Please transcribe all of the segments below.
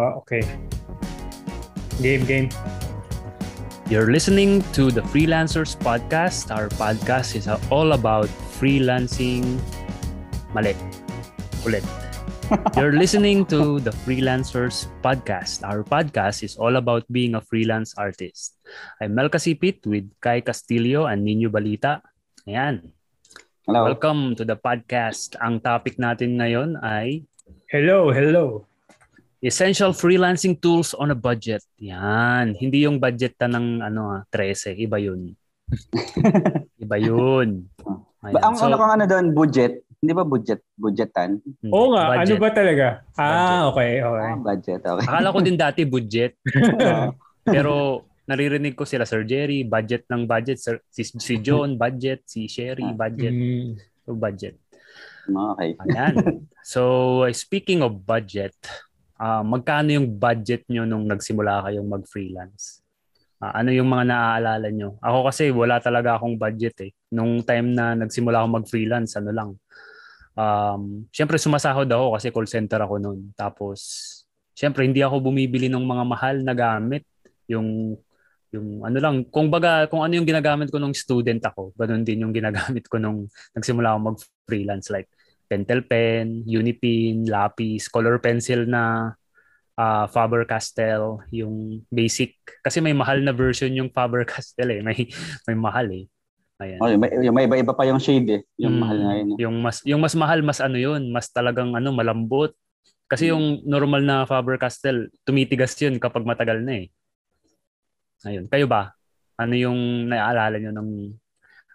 Oh, okay. Game, game. You're listening to the Freelancers Podcast. Our podcast is all about freelancing. Mali. Ulit. You're listening to the Freelancers Podcast. Our podcast is all about being a freelance artist. I'm Mel Casipit with Kai Castillo and Nino Balita. Ayan. Hello. Welcome to the podcast. Ang topic natin ngayon ay Hello, hello. Essential freelancing tools on a budget. Yan. Hindi yung budget ta ng ano, ah, 13. Iba yun. Iba yun. Ayan. Ang So, ano kang ano doon, budget. Hindi ba budget? Budgetan? hmm, Oo nga, ano budget. ba talaga? Ah, okay, okay. Ah, budget. Okay. Akala ko din dati budget. Ah, Pero naririnig ko sila Sir Jerry, budget ng budget. Sir, si, si John, budget. Si Sherry, budget. Mm. So, budget. okay. Ayan. So, speaking of budget, ah, magkano yung budget nyo nung nagsimula kayong mag-freelance? Ah, ano yung mga naaalala nyo? Ako kasi wala talaga akong budget eh. Nung time na nagsimula akong mag-freelance, ano lang. Um, Siyempre sumasahod ako kasi call center ako noon. Tapos, siyempre hindi ako bumibili ng mga mahal na gamit. Yung yung ano lang, kung baga, kung ano yung ginagamit ko nung student ako, ganun din yung ginagamit ko nung nagsimula ako mag-freelance. Like, pentel pen, unipin, lapis, color pencil na ah, Faber-Castell, yung basic. Kasi may mahal na version yung Faber-Castell eh. May, may mahal eh. Ayan. Oh, yung may, yung may iba-iba pa yung shade eh. Yung Mm, mahal na yun. eh. Yung mas yung mas mahal mas ano yun, mas talagang ano malambot. Kasi yung normal na Faber-Castell, tumitigas yun kapag matagal na eh. Ayun, kayo ba? Ano yung naaalala nyo ng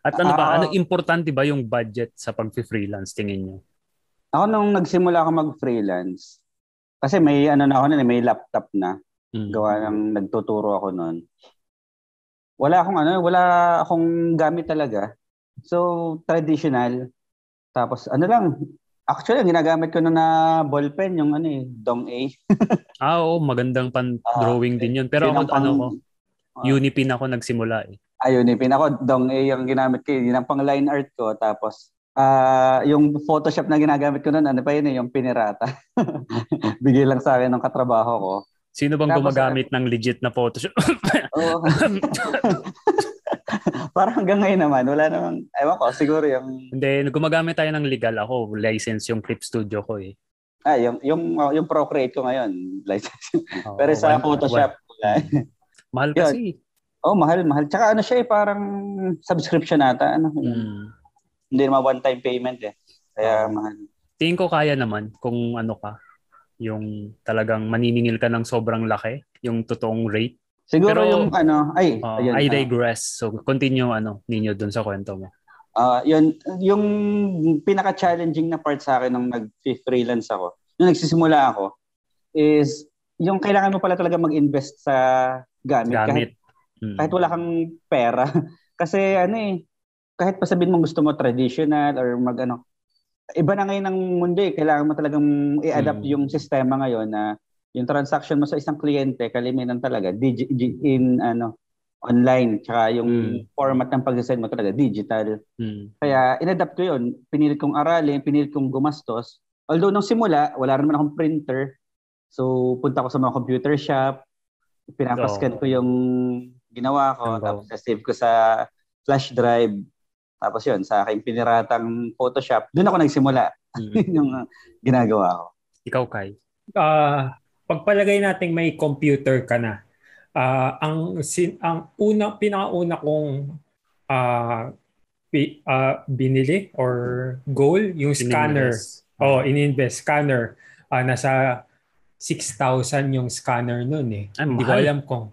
At ano ba, Ah. ano importante ba yung budget sa pag-freelance tingin nyo? Ako nung nagsimula ako mag-freelance, kasi may ano na ako nun, eh, may laptop na. Mm. Gawa ng nagtuturo ako noon. Wala akong ano, wala akong gamit talaga. So, traditional. Tapos ano lang, actually, ang ginagamit ko na na ballpen, yung ano eh, Dong A. Ah, oo, magandang pan-drawing Ah, din yun. Pero ako, ang pang- ano ko, Ah. Unipin ako nagsimula eh. Ayun, ipin ako, Dong A yung ginamit ko. Yun ang pang line art ko. Tapos, ah yung Photoshop na ginagamit ko noon, ano pa yun eh, yung pinirata. Bigay lang sa akin ng katrabaho ko. Sino bang Tapos, gumagamit ng legit na Photoshop? Oo. Parang hanggang ngayon naman, wala namang, ewan ko, siguro yung, Hindi, gumagamit tayo ng legal ako. License yung Clip Studio ko eh. ah, yung, yung, yung Procreate ko ngayon, license. Oo, Pero sa one- Photoshop, one- mahal Yun. Oh, mahal, mahal. Tsaka ano siya eh, parang subscription ata. Ano, Mm. Hindi naman one-time payment eh. Kaya Oo. mahal. Tingin ko kaya naman kung ano ka, yung talagang maniningil ka ng sobrang laki, yung totoong rate. Siguro Pero- yung ano, ay, Uh, ayun. I ah. digress. So continue ano ninyo dun sa kwento mo. Ah, yun, yung pinaka-challenging na part sa akin nung nag-freelance ako, nung nagsisimula ako, is yung kailangan mo pala talaga mag-invest sa gamit. Kahit, Gamit. Mm. kahit wala kang pera. Kasi ano eh, kahit pa sabihin mo gusto mo traditional or mag ano, iba na ngayon ng mundo eh. Kailangan mo talagang i-adapt Mm. yung sistema ngayon na yung transaction mo sa isang kliyente, kalimitan talaga, digi- gi- in ano, online. Tsaka yung Mm. format ng pag-send mo talaga, digital. Mm. Kaya inadapt ko yun. Pinilit kong aralin, pinilit kong gumastos. Although nung simula, wala naman akong printer. So punta ko sa mga computer shop, pinapascan Oo. ko yung ginawa ko, Ang tapos save ko sa flash drive. Tapos yun, sa aking piniratang Photoshop, doon ako nagsimula. Mm. Yun yung uh, ginagawa ko. Ikaw Kai. Ah, pagpalagay nating may computer ka na. ah, ang sin, ang una pinakauna kong ah, pi- ah, binili or goal yung scanner. Ininvest. Oh, ininvest scanner. Ah, nasa 6,000 yung scanner noon eh. Ay, Hindi ko alam kung.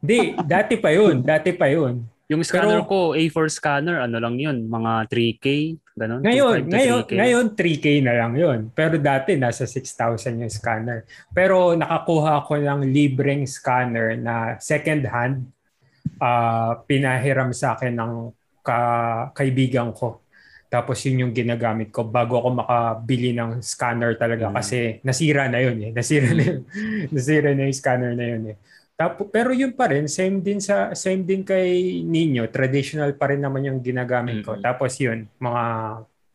Hindi, dati pa yun. Dati pa yun. Yung scanner Pero- ko, A4 scanner, ano lang yun, mga 3K, ganun. 2.5 Ngayon, ngayon, 3K. ngayon 3K na lang yun. Pero dati nasa 6,000 yung scanner. Pero nakakuha ko ng libreng scanner na second hand. ah pinahiram sa akin ng ka- kaibigan ko. Tapos yun yung ginagamit ko bago ako makabili ng scanner talaga Mm. kasi nasira na yun eh. Nasira na yun. nasira na yung scanner na yun eh. Tapos, pero yun pa rin, same din sa same din kay Nino, traditional pa rin naman yung ginagamit ko. Mm. Tapos yun, mga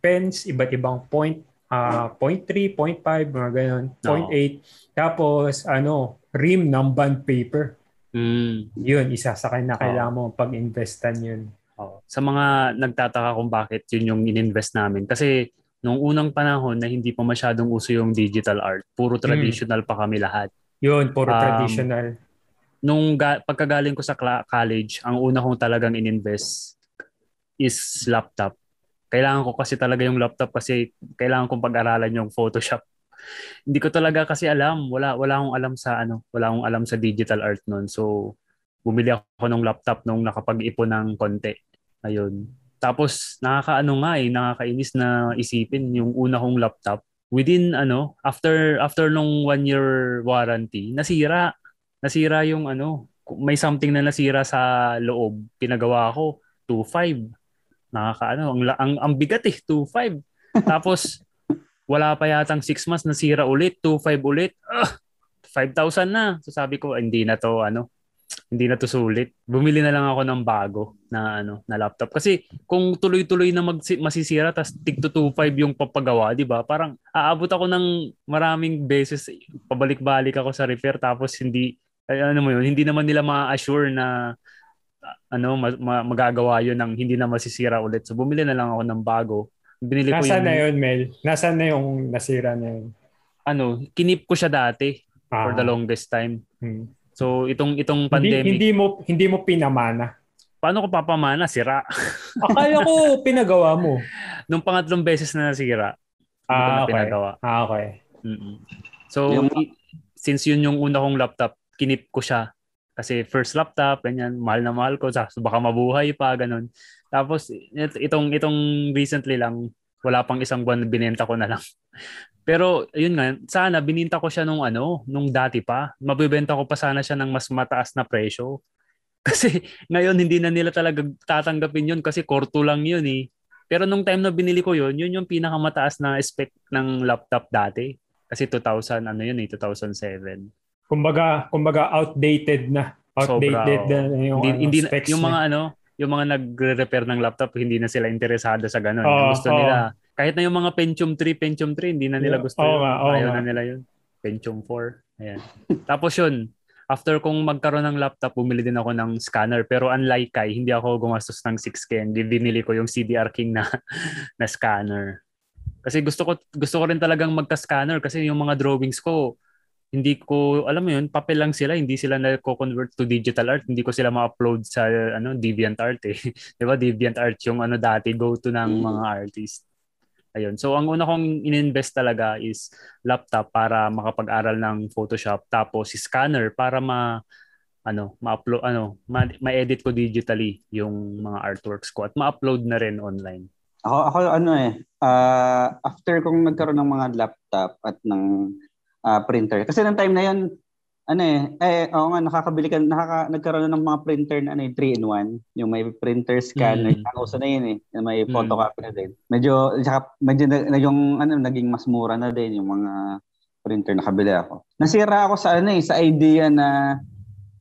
pens, iba't ibang point uh, 0.3, 0.5, mga ganun, 0.8. Tapos, ano, rim ng bond paper. Mm. Yun, isa sa na kailangan mo pag-investan yun. Oh. Sa mga nagtataka kung bakit yun yung ininvest namin. Kasi nung unang panahon na hindi pa masyadong uso yung digital art, puro traditional mm. pa kami lahat. Yun, puro um, traditional. Nung ga- pagkagaling ko sa college, ang una kong talagang ininvest is laptop. Kailangan ko kasi talaga yung laptop kasi kailangan kong pag-aralan yung Photoshop. Hindi ko talaga kasi alam. Wala wala akong alam sa ano, wala akong alam sa digital art noon. So bumili ako ng laptop nung nakapag-ipon ng konti. Ayun. Tapos nakakaano nga eh, nakakainis na isipin yung una kong laptop. Within ano, after after nung one year warranty, nasira. Nasira yung ano, may something na nasira sa loob. Pinagawa ko 2.5. Nakakaano, ang, ang, ang bigat eh, 2.5. Tapos wala pa yatang 6 months nasira ulit, 2.5 ulit. Uh, 5,000 na. So sabi ko, hindi na to ano, hindi na to sulit. Bumili na lang ako ng bago na ano na laptop kasi kung tuloy-tuloy na mag masisira tas tig 25 yung papagawa, 'di ba? Parang aabot ako ng maraming beses pabalik-balik ako sa repair tapos hindi ay, ano mo yun, hindi naman nila ma-assure na ano ma- ma- magagawa yun ng hindi na masisira ulit. So bumili na lang ako ng bago. Binili Nasaan ko yung, na yun, Mel? Nasaan na yung nasira na yun? Ano, kinip ko siya dati ah. for the longest time. Hmm. So itong itong pandemic hindi, hindi mo hindi mo pinamana. Paano ko papamana? Sira. Akala ko pinagawa mo. Nung pangatlong beses na nasira. Ah, okay. Pinagawa. Ah, okay. Mm-mm. So yung... since yun yung una kong laptop, kinip ko siya. Kasi first laptop, ganyan, mahal na mahal ko. Baka mabuhay pa, ganun. Tapos itong itong recently lang, wala pang isang buwan binenta ko na lang. Pero yun nga, sana bininta ko siya nung ano, nung dati pa. Mabibenta ko pa sana siya ng mas mataas na presyo. Kasi ngayon hindi na nila talaga tatanggapin yun kasi korto lang yun eh. Pero nung time na binili ko yun, yun yung pinakamataas na spec ng laptop dati. Kasi 2000, ano yun eh, 2007. Kumbaga, kumbaga outdated na. Outdated Sobra, na yung, hindi, ano, hindi, specs yung mga na. ano, yung mga nagre-repair ng laptop, hindi na sila interesado sa ganun. Oh, gusto oh. nila, kahit na yung mga Pentium 3, Pentium 3, hindi na nila gusto oh, yun. oh, Ayaw oh, na nila yun. Pentium 4. Ayan. Tapos yun, after kong magkaroon ng laptop, bumili din ako ng scanner. Pero unlike Kai, hindi ako gumastos ng 6K. Hindi binili ko yung CDR King na, na scanner. Kasi gusto ko gusto ko rin talagang magka-scanner kasi yung mga drawings ko hindi ko alam mo yun papel lang sila hindi sila na convert to digital art hindi ko sila ma-upload sa ano DeviantArt eh. 'di ba? DeviantArt yung ano dati go to ng mga artist. Ayun. So ang una kong ininvest talaga is laptop para makapag-aral ng Photoshop tapos si scanner para ma ano ma-upload ano ma- ma-edit ko digitally yung mga artworks ko at ma-upload na rin online. Ako ako ano eh uh, after kong nagkaroon ng mga laptop at ng uh, printer. Kasi nung time na yun, ano eh, eh, oo nga, nakakabili ka, nakaka, nagkaroon ng mga printer na ano eh, 3-in-1. Yung may printer, scanner, mm. uso na yun eh. Yung may mm. photocopy na din. Medyo, saka, medyo na, yung, ano, naging mas mura na din yung mga printer na kabili ako. Nasira ako sa ano eh, sa idea na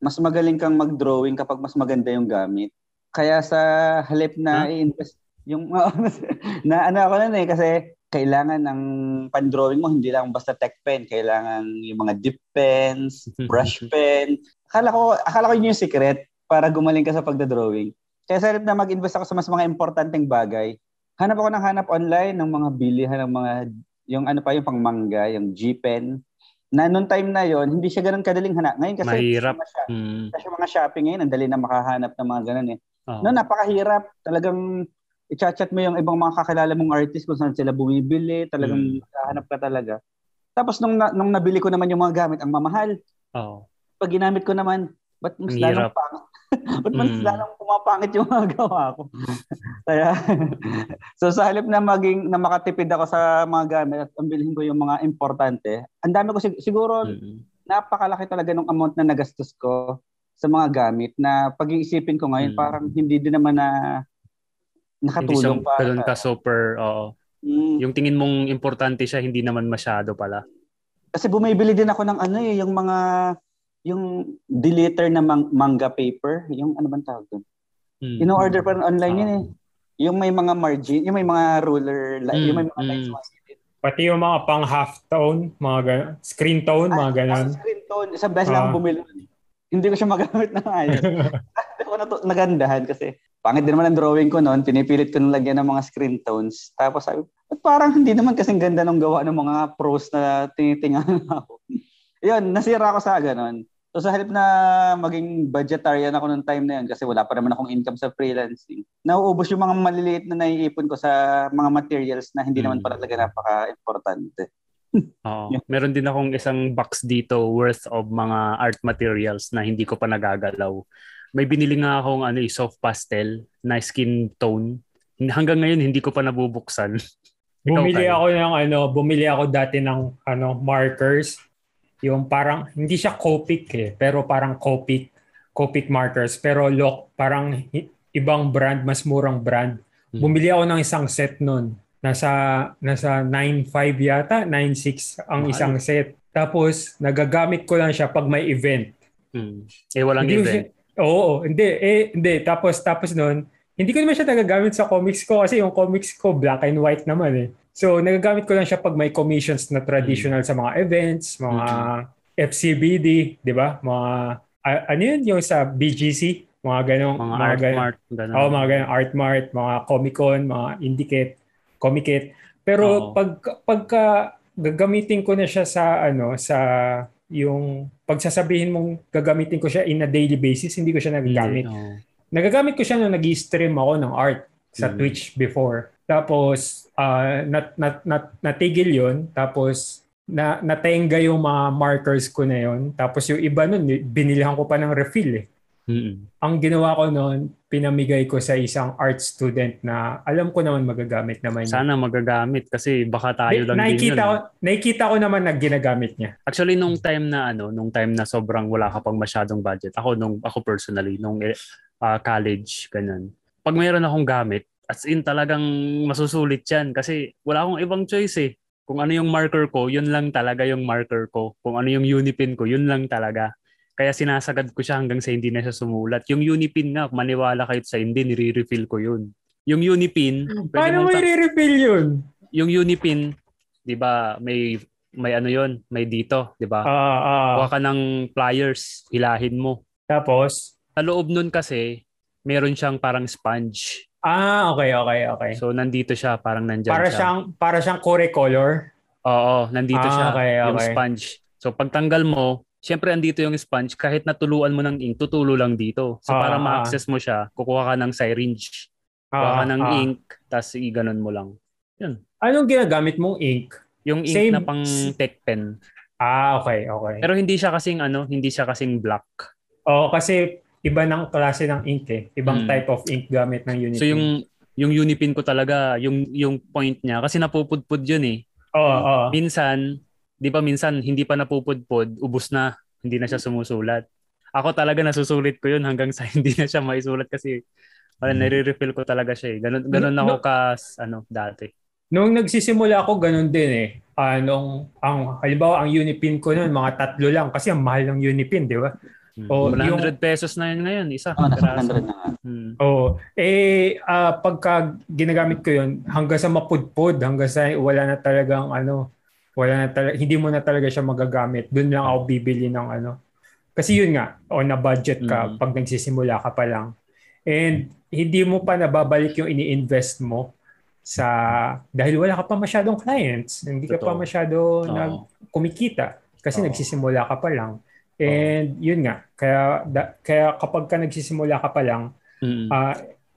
mas magaling kang mag-drawing kapag mas maganda yung gamit. Kaya sa halip na huh? i-invest yung na ano ako nun eh kasi kailangan ng pan-drawing mo hindi lang basta tech pen, kailangan yung mga dip pens, brush pen. Akala ko akala ko yun yung secret para gumaling ka sa pagda-drawing. Kaya sa na mag-invest ako sa mas mga importanteng bagay, hanap ako ng hanap online ng mga bilihan ng mga yung ano pa yung pangmanga, yung G-pen. Na noong time na yon hindi siya ganoon kadaling hanap. Ngayon kasi Mahirap. Siya, mm. kasi mga shopping ngayon, ang dali na makahanap ng mga ganun eh. Oh. No, napakahirap. Talagang i-chat mo yung ibang mga kakilala mong artist kung saan sila bumibili, talagang mm. hanap ka talaga. Tapos nung, na, nung nabili ko naman yung mga gamit, ang mamahal. Oh. Pag ginamit ko naman, ba't mas lalong pangit? ba't mas mm. lalong pumapangit yung mga gawa ko? Kaya, so sa halip na maging, na makatipid ako sa mga gamit at ang bilhin ko yung mga importante, ang dami ko sig- siguro, mm. napakalaki talaga ng amount na nagastos ko sa mga gamit na pag-iisipin ko ngayon, mm. parang hindi din naman na nakatulong hindi siya pa. ka super, oo. Mm. Yung tingin mong importante siya, hindi naman masyado pala. Kasi bumibili din ako ng ano eh, yung mga, yung deleter na mang- manga paper, yung ano bang tawag doon? Mm. Ino-order pa online uh, yun eh. Yung may mga margin, yung may mga ruler, mm. yung may mga lines mm. Pati yung mga pang half tone, mga ganun, screen tone, mga ganun. Ah, screen tone, isang beses lang Ah. bumili. Hindi ko siya magamit ng ayos. Hindi ko natu- nagandahan kasi pangit din naman ang drawing ko noon. Pinipilit ko nung lagyan ng mga screen tones. Tapos sabi, "Ba't parang hindi naman kasing ganda ng gawa ng mga pros na tinitingan ako. Yun, nasira ako sa ganun. So sa halip na maging budgetarian ako nung time na yun kasi wala pa naman akong income sa freelancing. Nauubos yung mga maliliit na naiipon ko sa mga materials na hindi naman Mm. pala talaga napaka-importante. Oo. Meron din akong isang box dito worth of mga art materials na hindi ko pa nagagalaw. May binili nga akong ano, eh, soft pastel na skin tone. Hanggang ngayon hindi ko pa nabubuksan. Bumili Kyle? ako ng ano, bumili ako dati ng ano, markers. Yung parang hindi siya Copic eh, pero parang Copic Copic markers pero look parang ibang brand, mas murang brand. Hmm. Bumili ako ng isang set nun. Nasa nasa 9.5 yata, 9.6 ang Mahal. isang set. Tapos nagagamit ko lang siya pag may event. Hmm. Eh walang Hindi event. siya- Oo, hindi eh hindi tapos tapos noon hindi ko naman siya nagagamit sa comics ko kasi yung comics ko black and white naman eh. So nagagamit ko lang siya pag may commissions na traditional sa mga events, mga FCBD, 'di ba? Mga a- ano yun yung sa BGC, mga ganong Mga, art ganong- mart. Ganun. Oo, mga ganyan, Art Mart, mga Comic Con, mga Indicate, Comicet. Pero Oo. pag pagka gagamitin ko na siya sa ano sa yung pagsasabihin mong gagamitin ko siya in a daily basis, hindi ko siya nagagamit. Hindi, oo. Nagagamit ko siya nung nag-stream ako ng art sa Mm. Twitch before. Tapos ah, nat, nat, nat, natigil 'yon. Tapos na natenga yung mga markers ko na 'yon. Tapos yung iba nun binilihan ko pa ng refill eh Mm-mm. ang ginawa ko noon, pinamigay ko sa isang art student na alam ko naman magagamit naman niya. Sana magagamit kasi baka tayo lang din nakikita yun. ko, nakikita ko naman na ginagamit niya. Actually nung time na ano, nung time na sobrang wala ka pang masyadong budget. Ako nung ako personally nung eh, ah, college ganun. Pag mayroon akong gamit, as in talagang masusulit 'yan kasi wala akong ibang choice eh. Kung ano yung marker ko, yun lang talaga yung marker ko. Kung ano yung unipin ko, yun lang talaga. Kaya sinasagad ko siya hanggang sa hindi na siya sumulat. Yung unipin nga, maniwala kahit sa hindi, nire-refill ko yun. Yung unipin, pwede Paano mo i-refill yun? yung unipin, 'di ba, may may ano 'yon, may dito, 'di ba? Ah, ah. Kuha ka ng pliers, hilahin mo. tapos, Sa loob nun kasi, meron siyang parang sponge. ah, okay, okay, okay. So nandito siya, parang nandiyan para siya. siyang para siyang kore color. Oo, nandito Ah, siya, okay, yung okay. sponge. So pagtanggal mo, syempre andito yung sponge, kahit natuluan mo ng ink, tutulo lang dito. So Ah, para ah. ma-access mo siya, kukuha ka ng syringe, kuha Ah, ka ng ah. ink, tapos iganon mo lang. Anong ginagamit mong ink? Yung ink Same- na pang tech pen. Ah, okay, okay. Pero hindi siya kasing ano, hindi siya kasing black. Oo, kasi iba ng klase ng ink eh. Ibang Hmm. type of ink gamit ng unit. So yung yung unipin ko talaga, yung yung point niya kasi napupudpud yun eh. Oo, oo. Minsan, 'di ba minsan hindi pa napupudpud, ubos na, hindi na siya sumusulat. Ako talaga nasusulit ko yun hanggang sa hindi na siya maisulat kasi wala nare-refill ko talaga siya eh. Ganun ganun ako No- kas ano dati. Nung nagsisimula ako, ganun din eh. Anong, ang, halimbawa, ang Unipin ko noon, mga tatlo lang. Kasi ang mahal ng Unipin, di ba? Hmm. Oh, 100 pesos na yun ngayon, isa. Oh, nasa piraso. 100 na. Hmm. Oo. Eh, ah, pagka ginagamit ko yun, hanggang sa mapudpod, hanggang sa wala na talagang ano, wala na talaga, hindi mo na talaga siya magagamit. Doon lang ako bibili ng ano. Kasi yun nga, on a budget ka Mhm. pag nagsisimula ka pa lang. And hindi mo pa nababalik yung ini-invest mo sa dahil wala ka pa masyadong clients, hindi ka pa Totoo. masyado Oo. nag kumikita kasi Oo. nagsisimula ka pa lang. And yun nga, kaya da- kaya kapag ka nagsisimula ka pa lang, Hmm. ah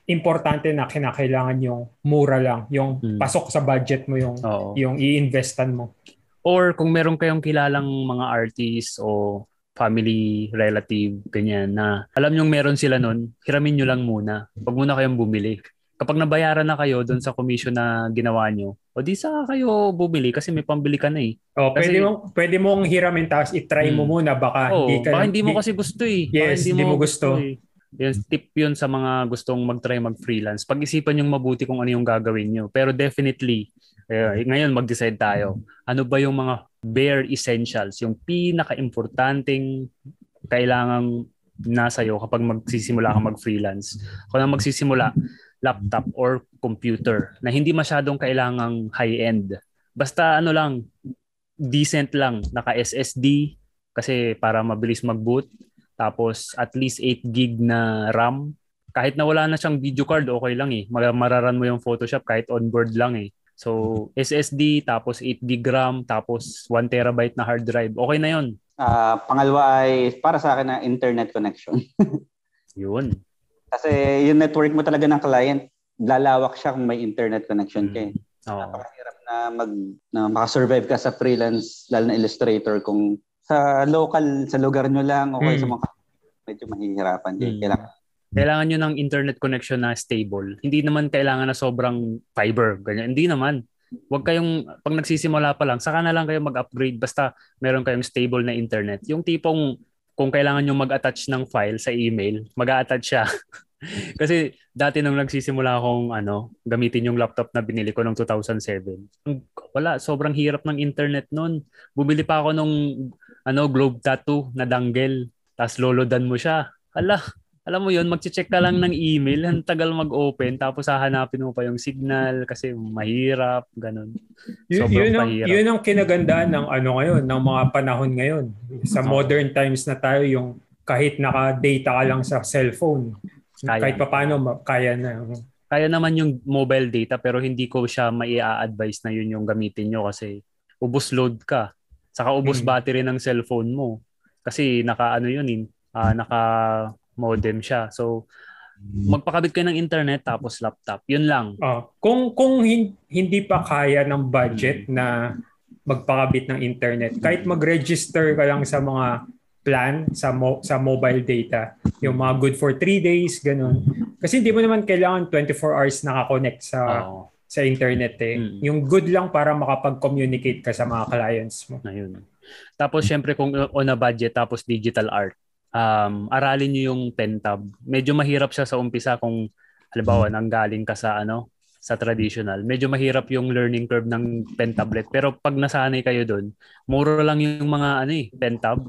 importante na kinakailangan yung mura lang, yung Mm. pasok sa budget mo yung Oo. yung i-investan mo. Or kung meron kayong kilalang mga artists o family, relative, ganyan na alam nyong meron sila nun, hiramin nyo lang muna. Huwag muna kayong bumili. Kapag nabayaran na kayo doon sa commission na ginawa nyo, o di sa kayo bumili kasi may pambili ka na eh. Oh, Kasi- pwede mo pwede mong hiramin tapos i-try mo Mm. muna baka Oo, hindi ka baka hindi mo di- kasi gusto eh. Baka Yes, hindi mo gusto. eh. Yan, tip yun sa mga gustong mag-try mag-freelance. Pag-isipan yung mabuti kung ano yung gagawin nyo. Pero definitely, eh, ngayon mag-decide tayo. Ano ba yung mga bare essentials, yung pinaka-importanting kailangang nasa iyo kapag magsisimula ka mag-freelance. Kung na magsisimula, laptop or computer na hindi masyadong kailangang high-end. Basta ano lang, decent lang. Naka SSD kasi para mabilis mag-boot. Tapos at least 8 gig na RAM. Kahit na wala na siyang video card, okay lang eh. Mararan mo yung Photoshop kahit onboard lang eh. So SSD, tapos 8 gig RAM, tapos 1 terabyte na hard drive. Okay na yon. Uh, pangalawa ay para sa akin na internet connection. yun. Kasi yung network mo talaga ng client, lalawak siya kung may internet connection ka eh. Mm. Oh. Napakahirap na mag na makasurvive ka sa freelance lalo na illustrator kung sa local sa lugar nyo lang o mm. sa mga medyo mahihirapan din. Mm. Kailangan kailangan nyo ng internet connection na stable. Hindi naman kailangan na sobrang fiber. Ganyan. Hindi naman. Huwag kayong, pag nagsisimula pa lang, saka na lang kayo mag-upgrade basta meron kayong stable na internet. Yung tipong kung kailangan nyo mag-attach ng file sa email, mag-attach siya. Kasi dati nung nagsisimula akong ano, gamitin yung laptop na binili ko noong 2007. Wala, sobrang hirap ng internet noon. Bumili pa ako nung ano, globe tattoo na dangle. Tapos lolodan mo siya. Hala, alam mo yon magche-check ka lang ng email, ang tagal mag-open, tapos hahanapin mo pa yung signal kasi mahirap, ganun. Sobrang yun, ang, mahirap. Yun ang kinagandaan ng ano ngayon, ng mga panahon ngayon. Sa modern times na tayo, yung kahit naka-data ka lang sa cellphone, kaya. kahit paano, kaya na. Kaya naman yung mobile data pero hindi ko siya mai-advise na yun yung gamitin nyo kasi ubos load ka. Saka ubos hmm. battery ng cellphone mo. Kasi naka ano yun, uh, naka modem siya. So, magpakabit kayo ng internet tapos laptop. Yun lang. Uh, kung kung hin- hindi pa kaya ng budget na magpakabit ng internet, kahit mag-register ka lang sa mga plan sa mo- sa mobile data, yung mga good for 3 days, ganun. Kasi hindi mo naman kailangan 24 hours naka-connect sa oh. Sa internet eh. Mm. Yung good lang para makapag-communicate ka sa mga clients mo. Ayun. Tapos syempre kung on a budget tapos digital art, um, aralin niyo yung pentab. Medyo mahirap siya sa umpisa kung halimbawa hmm. nanggaling ka sa ano sa traditional. Medyo mahirap yung learning curve ng pentablet. Pero pag nasanay kayo doon, mura lang yung mga ano eh, pentab.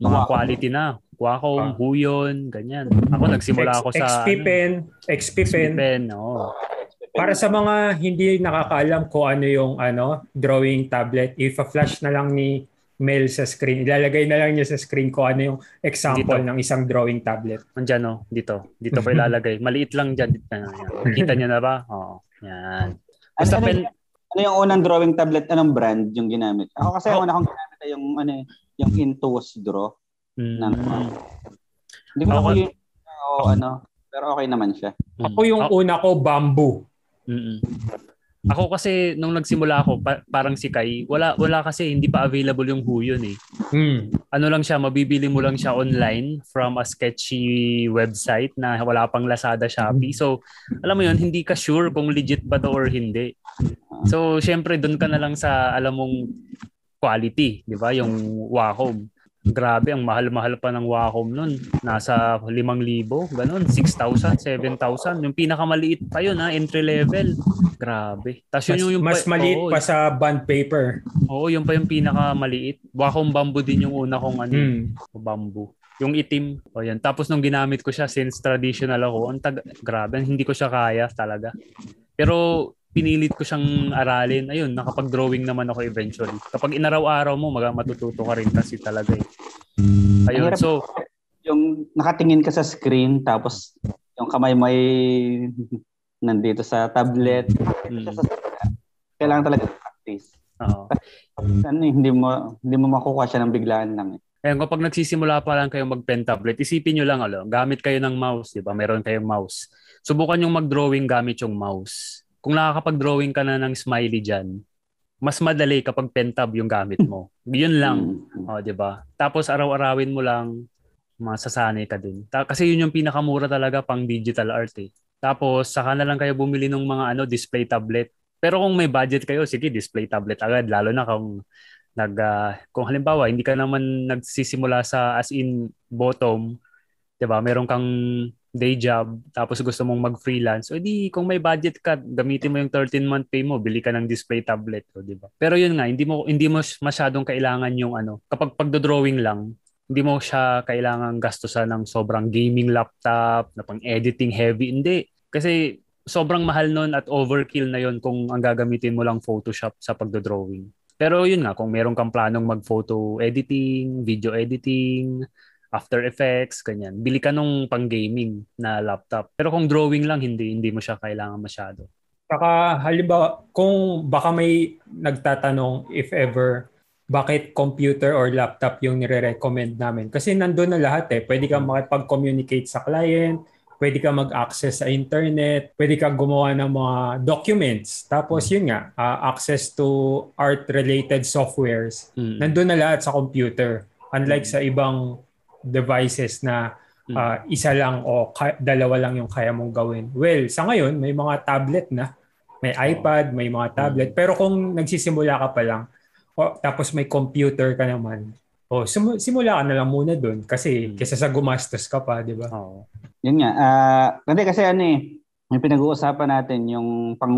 Mga quality na. Wacom, ah. Huyon, ganyan. Ako nagsimula ako sa XP Pen, XP Pen. Pen, oh. Para sa mga hindi nakakaalam ko ano yung ano, drawing tablet, if-flash na lang ni mail sa screen. Ilalagay na lang niya sa screen ko ano yung example dito. ng isang drawing tablet. Andiyan no, dito. Dito ko ilalagay. Maliit lang diyan. Nakita niyo na ba? Oo. Yan. Basta ano, pen... ano yung unang drawing tablet? Anong brand yung ginamit? Ako kasi oh. una kong ginamit ay yung ano yung Intuos Draw. Mm. Na, hindi ko ako, na yung oh, ano, pero okay naman siya. Ako yung oh. una ko bamboo. Mm-mm. Ako kasi nung nagsimula ako pa- parang si Kai, wala wala kasi hindi pa available yung Huyon eh. Hmm. Ano lang siya, mabibili mo lang siya online from a sketchy website na wala pang Lazada, Shopee. So, alam mo yun, hindi ka sure kung legit ba to or hindi. So, syempre doon ka na lang sa alam mong quality, 'di ba? Yung Wacom. Grabe, ang mahal-mahal pa ng Wacom nun. Nasa 5,000, ganun. 6,000, 7,000. Yung pinakamaliit pa yun, ha? entry level. Grabe. Tapos yun yung, yung mas pa, maliit oh, pa sa bond paper. Oo, yun pa yung pinakamaliit. Wacom bamboo din yung una kong ano, hmm. bamboo. Yung itim. O yan. Tapos nung ginamit ko siya since traditional ako, ang tag- grabe, hindi ko siya kaya talaga. Pero pinilit ko siyang aralin. Ayun, nakapag-drawing naman ako eventually. Kapag inaraw-araw mo, mag matututo ka rin kasi talaga eh. Ayun, so... Yung nakatingin ka sa screen, tapos yung kamay may nandito sa tablet. Hmm. Kailangan talaga practice. Oo. Ano, hindi mo hindi mo makukuha siya ng biglaan lang eh. Ayun, kapag nagsisimula pa lang kayo mag-pen tablet, isipin nyo lang, alo, gamit kayo ng mouse, di ba? Meron kayong mouse. Subukan yung mag-drawing gamit yung mouse kung nakakapag-drawing ka na ng smiley dyan, mas madali kapag pen tab yung gamit mo. Yun lang. Mm-hmm. O, oh, di ba? Tapos araw-arawin mo lang, masasanay ka din. Ta- kasi yun yung pinakamura talaga pang digital art eh. Tapos saka na lang kayo bumili ng mga ano display tablet. Pero kung may budget kayo, sige display tablet agad lalo na kung nag uh, kung halimbawa hindi ka naman nagsisimula sa as in bottom, 'di ba? Meron kang day job, tapos gusto mong mag-freelance, o di kung may budget ka, gamitin mo yung 13-month pay mo, bili ka ng display tablet, o di ba? Pero yun nga, hindi mo hindi mo masyadong kailangan yung ano, kapag pagdo-drawing lang, hindi mo siya kailangan gastusan ng sobrang gaming laptop na pang editing heavy, hindi. Kasi sobrang mahal nun at overkill na yon kung ang gagamitin mo lang Photoshop sa pagdodrawing. Pero yun nga, kung meron kang planong mag-photo editing, video editing, After Effects, ganyan. Bili ka nung pang-gaming na laptop. Pero kung drawing lang, hindi hindi mo siya kailangan masyado. Saka halimbawa, kung baka may nagtatanong if ever, bakit computer or laptop yung nire-recommend namin? Kasi nandun na lahat eh. Pwede kang makipag-communicate sa client, pwede ka mag-access sa internet, pwede ka gumawa ng mga documents. Tapos yun nga, uh, access to art-related softwares. Mm. Nandun na lahat sa computer. Unlike mm. sa ibang devices na uh, isa lang o ka- dalawa lang yung kaya mong gawin. Well, sa ngayon, may mga tablet na. May iPad, may mga tablet. Mm. Pero kung nagsisimula ka pa lang, o, tapos may computer ka naman, o sim- simula ka na lang muna doon kasi mm. kaysa sa gumastos ka pa, di ba? Oo. Yun nga. Uh, hindi kasi ano eh, yung pinag-uusapan natin yung pang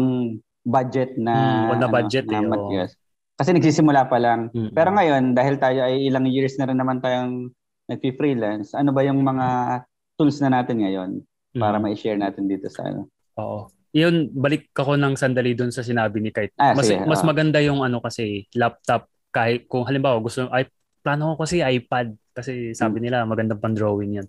budget na mm, na budget ano, eh, yes. Kasi nagsisimula pa lang. Mm-hmm. Pero ngayon, dahil tayo ay ilang years na rin naman tayong nagpi-freelance, ano ba yung mga tools na natin ngayon para mm-hmm. ma-share natin dito sa ano? Oo. Yun, balik ako ng sandali doon sa sinabi ni Kite. Ah, mas, sige, mas maganda yung ano kasi laptop kahit kung halimbawa gusto ay plano ko kasi iPad kasi sabi hmm. nila magandang pang drawing yan.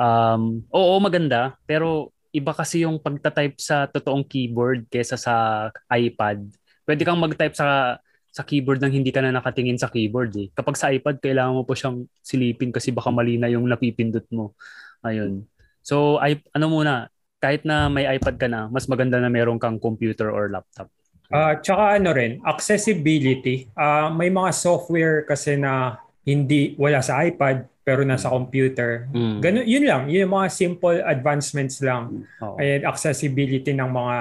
Um, oo, maganda, pero iba kasi yung pagta-type sa totoong keyboard kaysa sa iPad. Pwede kang mag-type sa sa keyboard nang hindi ka na nakatingin sa keyboard eh. Kapag sa iPad, kailangan mo po siyang silipin kasi baka mali na yung napipindot mo. Ayun. So, I, ano muna, kahit na may iPad ka na, mas maganda na meron kang computer or laptop. Uh, tsaka ano rin, accessibility. Uh, may mga software kasi na hindi wala sa iPad pero nasa computer. Mm. Ganun, yun lang, yun yung mga simple advancements lang. Oh. Ay accessibility ng mga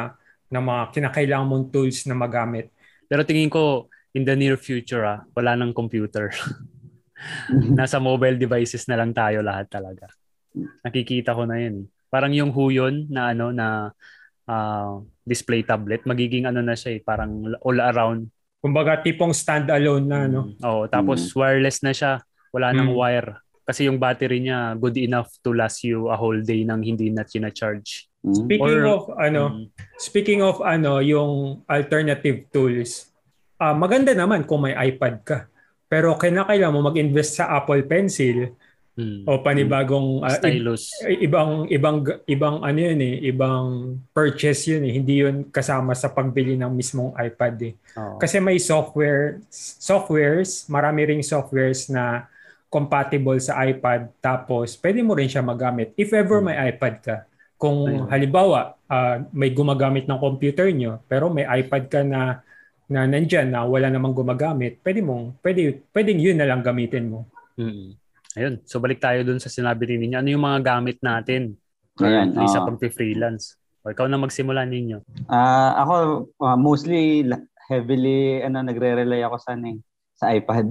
ng mga kinakailangan mong tools na magamit. Pero tingin ko in the near future ah, wala nang computer. nasa mobile devices na lang tayo lahat talaga. Nakikita ko na yun. Parang yung Huyon na ano na uh, display tablet, magiging ano na siya eh, parang all around Kumbaga tipong standalone na, no? Mm. Oo, tapos mm. wireless na siya. Wala nang mm. wire. Kasi yung battery niya good enough to last you a whole day nang hindi na charge. Mm. Speaking Or, of ano, mm. speaking of ano, yung alternative tools. Uh, maganda naman kung may iPad ka. Pero kinakailangan mo mag-invest sa Apple Pencil Hmm. O panibagong uh, stylus. ibang ibang ibang ano yun eh, ibang purchase yun eh. Hindi yun kasama sa pagbili ng mismong iPad eh. Oh. Kasi may software softwares, marami ring softwares na compatible sa iPad tapos pwede mo rin siya magamit if ever hmm. may iPad ka. Kung Ayun. halimbawa uh, may gumagamit ng computer nyo pero may iPad ka na na nandiyan na wala namang gumagamit, pwede mong pwede pwedeng yun na lang gamitin mo. Mm-hmm. Ayun. So balik tayo dun sa sinabi rin ninyo. Ano yung mga gamit natin Ayan, uh, sa pag-freelance? O ikaw na magsimula ninyo. Uh, ako uh, mostly heavily ano nagre-rely ako sa ano, eh, sa iPad.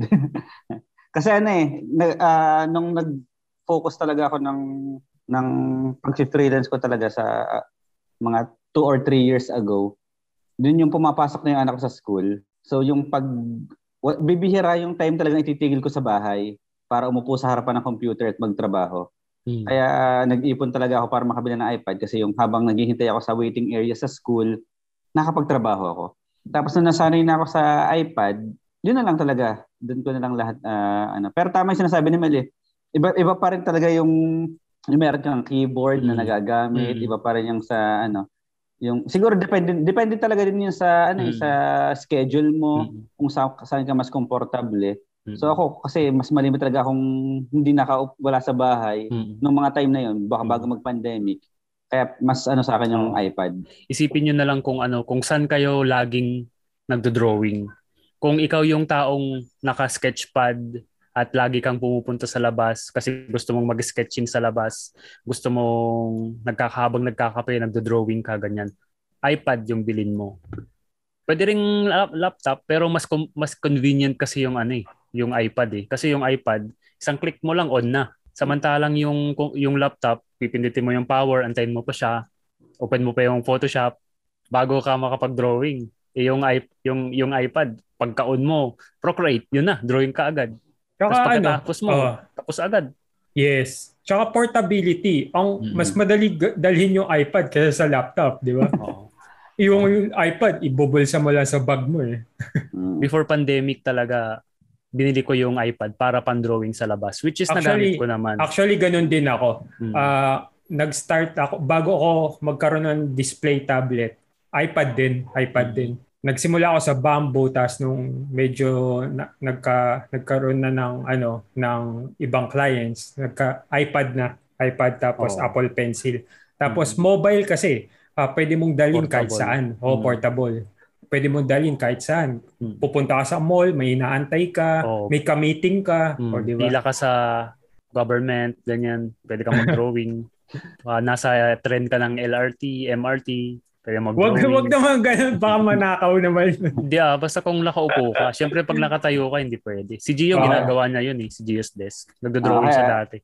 Kasi ano eh nag, uh, nung nag-focus talaga ako ng ng pag-freelance ko talaga sa uh, mga 2 or 3 years ago. Doon yung pumapasok na yung anak ko sa school. So yung pag bibihira yung time talaga ititigil ko sa bahay para umupo sa harapan ng computer at magtrabaho. Hmm. Kaya uh, nag-ipon talaga ako para makabili ng iPad kasi yung habang naghihintay ako sa waiting area sa school, nakapagtrabaho ako. Tapos nung nasanay na ako sa iPad, yun na lang talaga. Doon ko na lang lahat uh, ano. Pero tama yung sinasabi ni Mel eh. Iba iba pa rin talaga yung yung meron kang keyboard hmm. na nagagamit, hmm. iba pa rin yung sa ano, yung siguro depende depende talaga din yun sa ano hmm. sa schedule mo hmm. kung sa, saan ka mas komportable. So ako kasi mas malimit talaga akong hindi naka wala sa bahay mm-hmm. nung mga time na yon baka bago mag-pandemic. Kaya mas ano sa akin yung oh. iPad. Isipin niyo na lang kung ano kung saan kayo laging nagdo-drawing. Kung ikaw yung taong naka-sketchpad at lagi kang pumupunta sa labas kasi gusto mong mag-sketching sa labas, gusto mong nagkakahabang nagkakape, nagdo-drawing ka ganyan. iPad yung bilin mo. Pwede ring laptop pero mas mas convenient kasi yung ano eh, yung iPad eh. Kasi yung iPad, isang click mo lang on na. Samantalang yung yung laptop, pipindutin mo yung power, antayin mo pa siya, open mo pa yung Photoshop bago ka makapag-drawing. Eh, yung yung yung iPad, pagka-on mo, Procreate, yun na, drawing ka agad. Tapos pagkatapos mo, uh, tapos agad. Yes. Tsaka portability. Ang Mm-mm. mas madali g- dalhin yung iPad kaysa sa laptop, di ba? Oo. yung, yung iPad, ibubulsa mo lang sa bag mo eh. Mm. Before pandemic talaga, binili ko yung iPad para pan-drawing sa labas, which is Actually- nagamit ko naman. Actually, ganun din ako. Mm. Ah, nag-start ako, bago ako magkaroon ng display tablet, iPad din, iPad Mm. din. Nagsimula ako sa Bamboo, tapos nung medyo na, nagka, nagkaroon na ng, ano, ng ibang clients, nagka iPad na, iPad tapos Oo. Apple Pencil. Tapos Mm. mobile kasi, ah, pwede mong dalhin kahit Portable. saan. O, Mm. portable. Pwede mong dalhin kahit saan. Mm. Pupunta ka sa mall, may inaantay ka, Oo. may ka-meeting ka, Mm, o di ba? Pila ka sa government, ganyan. Pwede ka mag-drawing. Ah, nasa trend ka ng LRT, MRT, pwede Wag, mag-drawing. wag naman ganun, baka manakaw naman. Hindi ah, basta kung nakaupo ka. Siyempre pag nakatayo ka, hindi pwede. Si Gio, Oo. ginagawa niya yun eh. Si Gio's desk. Nagdo-drawing Ah, siya kaya- dati.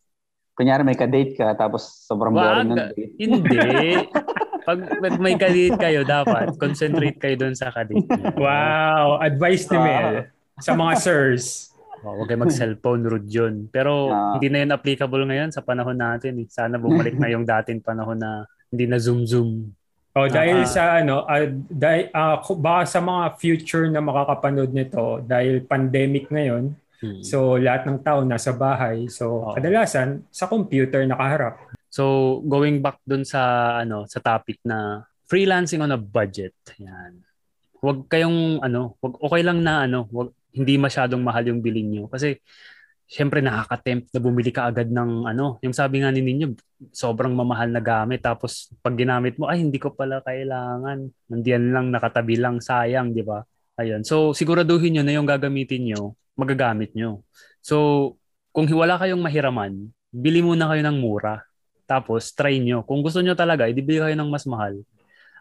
Kunyari may ka-date ka tapos sobrang boring ng Wag. date. Hindi. Pag, pag may kadate kayo, dapat concentrate kayo doon sa kadate niyo. Wow, advice ni Mel sa mga sirs. Oh, huwag kayo mag-cellphone, rude yun. Pero Ah. hindi na yun applicable ngayon sa panahon natin. Eh. Sana bumalik na yung dating panahon na hindi na zoom-zoom. Oh, dahil Ah. sa ano, ah, dahil ah, ku- baka sa mga future na makakapanood nito dahil pandemic ngayon, Hmm. so lahat ng tao nasa bahay. So Oo. kadalasan sa computer nakaharap. So, going back dun sa ano sa topic na freelancing on a budget. Yan. Huwag kayong ano, wag okay lang na ano, wag hindi masyadong mahal yung bilhin nyo kasi syempre nakaka-tempt na bumili ka agad ng ano, yung sabi nga ni ninyo, sobrang mamahal na gamit tapos pag ginamit mo ay hindi ko pala kailangan. Nandiyan lang nakatabi lang sayang, di ba? Ayun. So siguraduhin nyo na yung gagamitin nyo, magagamit nyo. So kung wala kayong mahiraman, bili muna kayo ng mura. Tapos try nyo. Kung gusto nyo talaga, ibibili kayo ng mas mahal.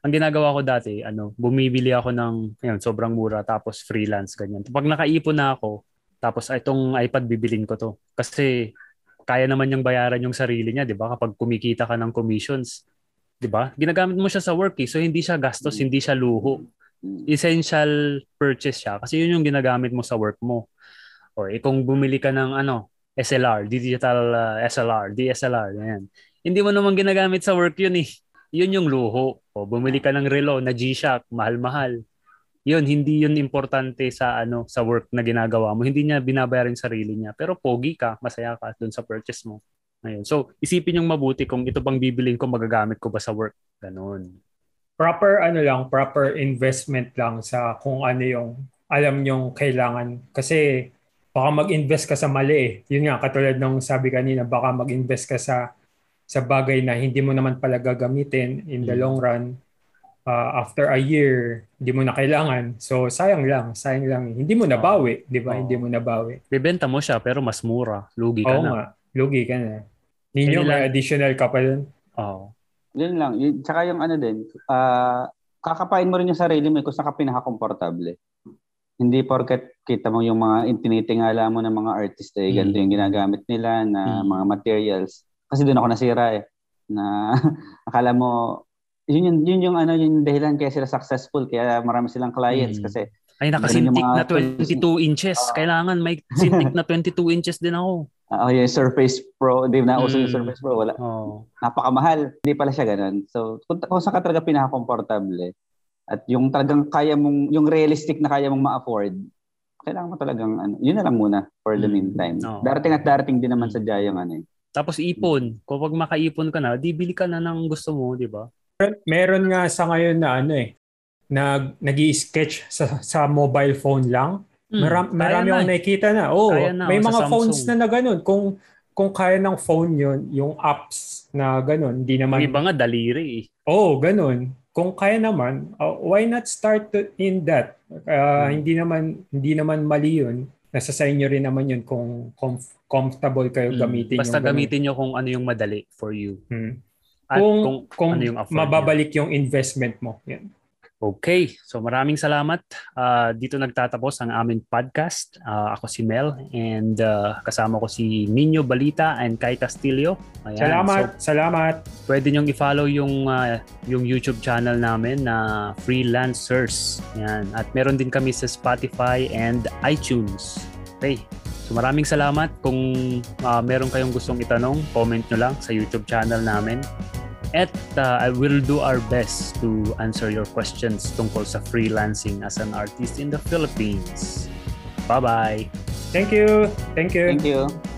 Ang ginagawa ko dati, ano, bumibili ako ng ayun, sobrang mura tapos freelance ganyan. Pag nakaipon na ako, tapos "Ay, itong iPad bibilin ko to. Kasi kaya naman yung bayaran yung sarili niya, 'di ba? Kapag kumikita ka ng commissions, 'di ba? Ginagamit mo siya sa work, eh. so hindi siya gastos, hindi siya luho. Essential purchase siya kasi yun yung ginagamit mo sa work mo. Or eh, kung bumili ka ng ano, SLR, digital uh, SLR, DSLR, yan. Hindi mo naman ginagamit sa work yun eh. Yun yung luho. O bumili ka ng relo na G-Shock, mahal-mahal. Yun, hindi yun importante sa ano sa work na ginagawa mo. Hindi niya binabayaran yung sarili niya. Pero pogi ka, masaya ka dun sa purchase mo. Ayun. So, isipin yung mabuti kung ito bang bibilin ko, magagamit ko ba sa work. Ganon. Proper ano lang, proper investment lang sa kung ano yung alam nyong kailangan. Kasi baka mag-invest ka sa mali eh. Yun nga, katulad ng sabi kanina, baka mag-invest ka sa sa bagay na hindi mo naman pala gagamitin in the Mm. long run. Uh, after a year, hindi mo na kailangan. So, sayang lang. Sayang lang. Hindi mo nabawi. Di ba? Oo. Hindi mo nabawi. Bibenta mo siya pero mas mura. Lugi ka Oo na. nga. Lugi ka na. Ninyo, may additional ka pa dun. Oo. Yun lang. Yun, tsaka yung ano din, ah kakapain mo rin yung sarili mo eh, kung saan ka pinaka-komportable. Hindi porket kita mo yung mga tinitingala mo ng mga artist eh, Mm. ganito yung ginagamit nila na Mm. mga materials. Kasi doon ako nasira eh. Na akala mo, yun yung, yun yung ano, yung dahilan kaya sila successful, kaya marami silang clients Mm. kasi Ay, nakasintik na 22 inches. Ah. Kailangan may sintik na 22 inches din ako. oh, yung Surface Pro, di na uso yung Mm. Surface Pro, wala. Oh. napakamahal. Hindi pala siya ganun. So, kung, kung saan ka talaga pinaka-komportable at yung talagang kaya mong, yung realistic na kaya mong ma-afford, kailangan mo talagang, ano, yun na lang muna for the Mm. meantime. Oo. Darating at darating din naman Mm. sa yung ano eh. Tapos ipon. Kapag makaipon ka na, di bili ka na ng gusto mo, di ba? Meron nga sa ngayon na ano eh, nag nag sketch sa, sa mobile phone lang. Hmm, Maram, kaya marami na akong eh. nakikita na. Oh, na, may mga phones Samsung. na na ganun. Kung kung kaya ng phone yun, yung apps na ganun, hindi naman Yung iba nga daliri eh. Oh, ganun. Kung kaya naman, uh, why not start to- in that? Uh, Hmm. Hindi naman hindi naman mali yun. Nasa sa inyo rin naman yun kung comf- comfortable kayo Hmm. gamitin Basta yung gamitin nyo kung ano yung madali for you. Hmm. At Kung, kung, kung ano yung afford niya. mababalik yung investment mo. Yan. Okay, so maraming salamat. Ah, dito nagtatapos ang aming podcast. Ah, ako si Mel and ah, kasama ko si Nino Balita and Kai Castillo. Ayan, Salamat, So, salamat. pwede niyong i-follow yung ah, yung YouTube channel namin na Freelancers. Yan. At meron din kami sa Spotify and iTunes. Okay. So maraming salamat. Kung uh, meron kayong gustong itanong, comment nyo lang sa YouTube channel namin. At uh, I will do our best to answer your questions tungkol sa freelancing as an artist in the Philippines. Bye-bye! Thank you! Thank you! Thank you.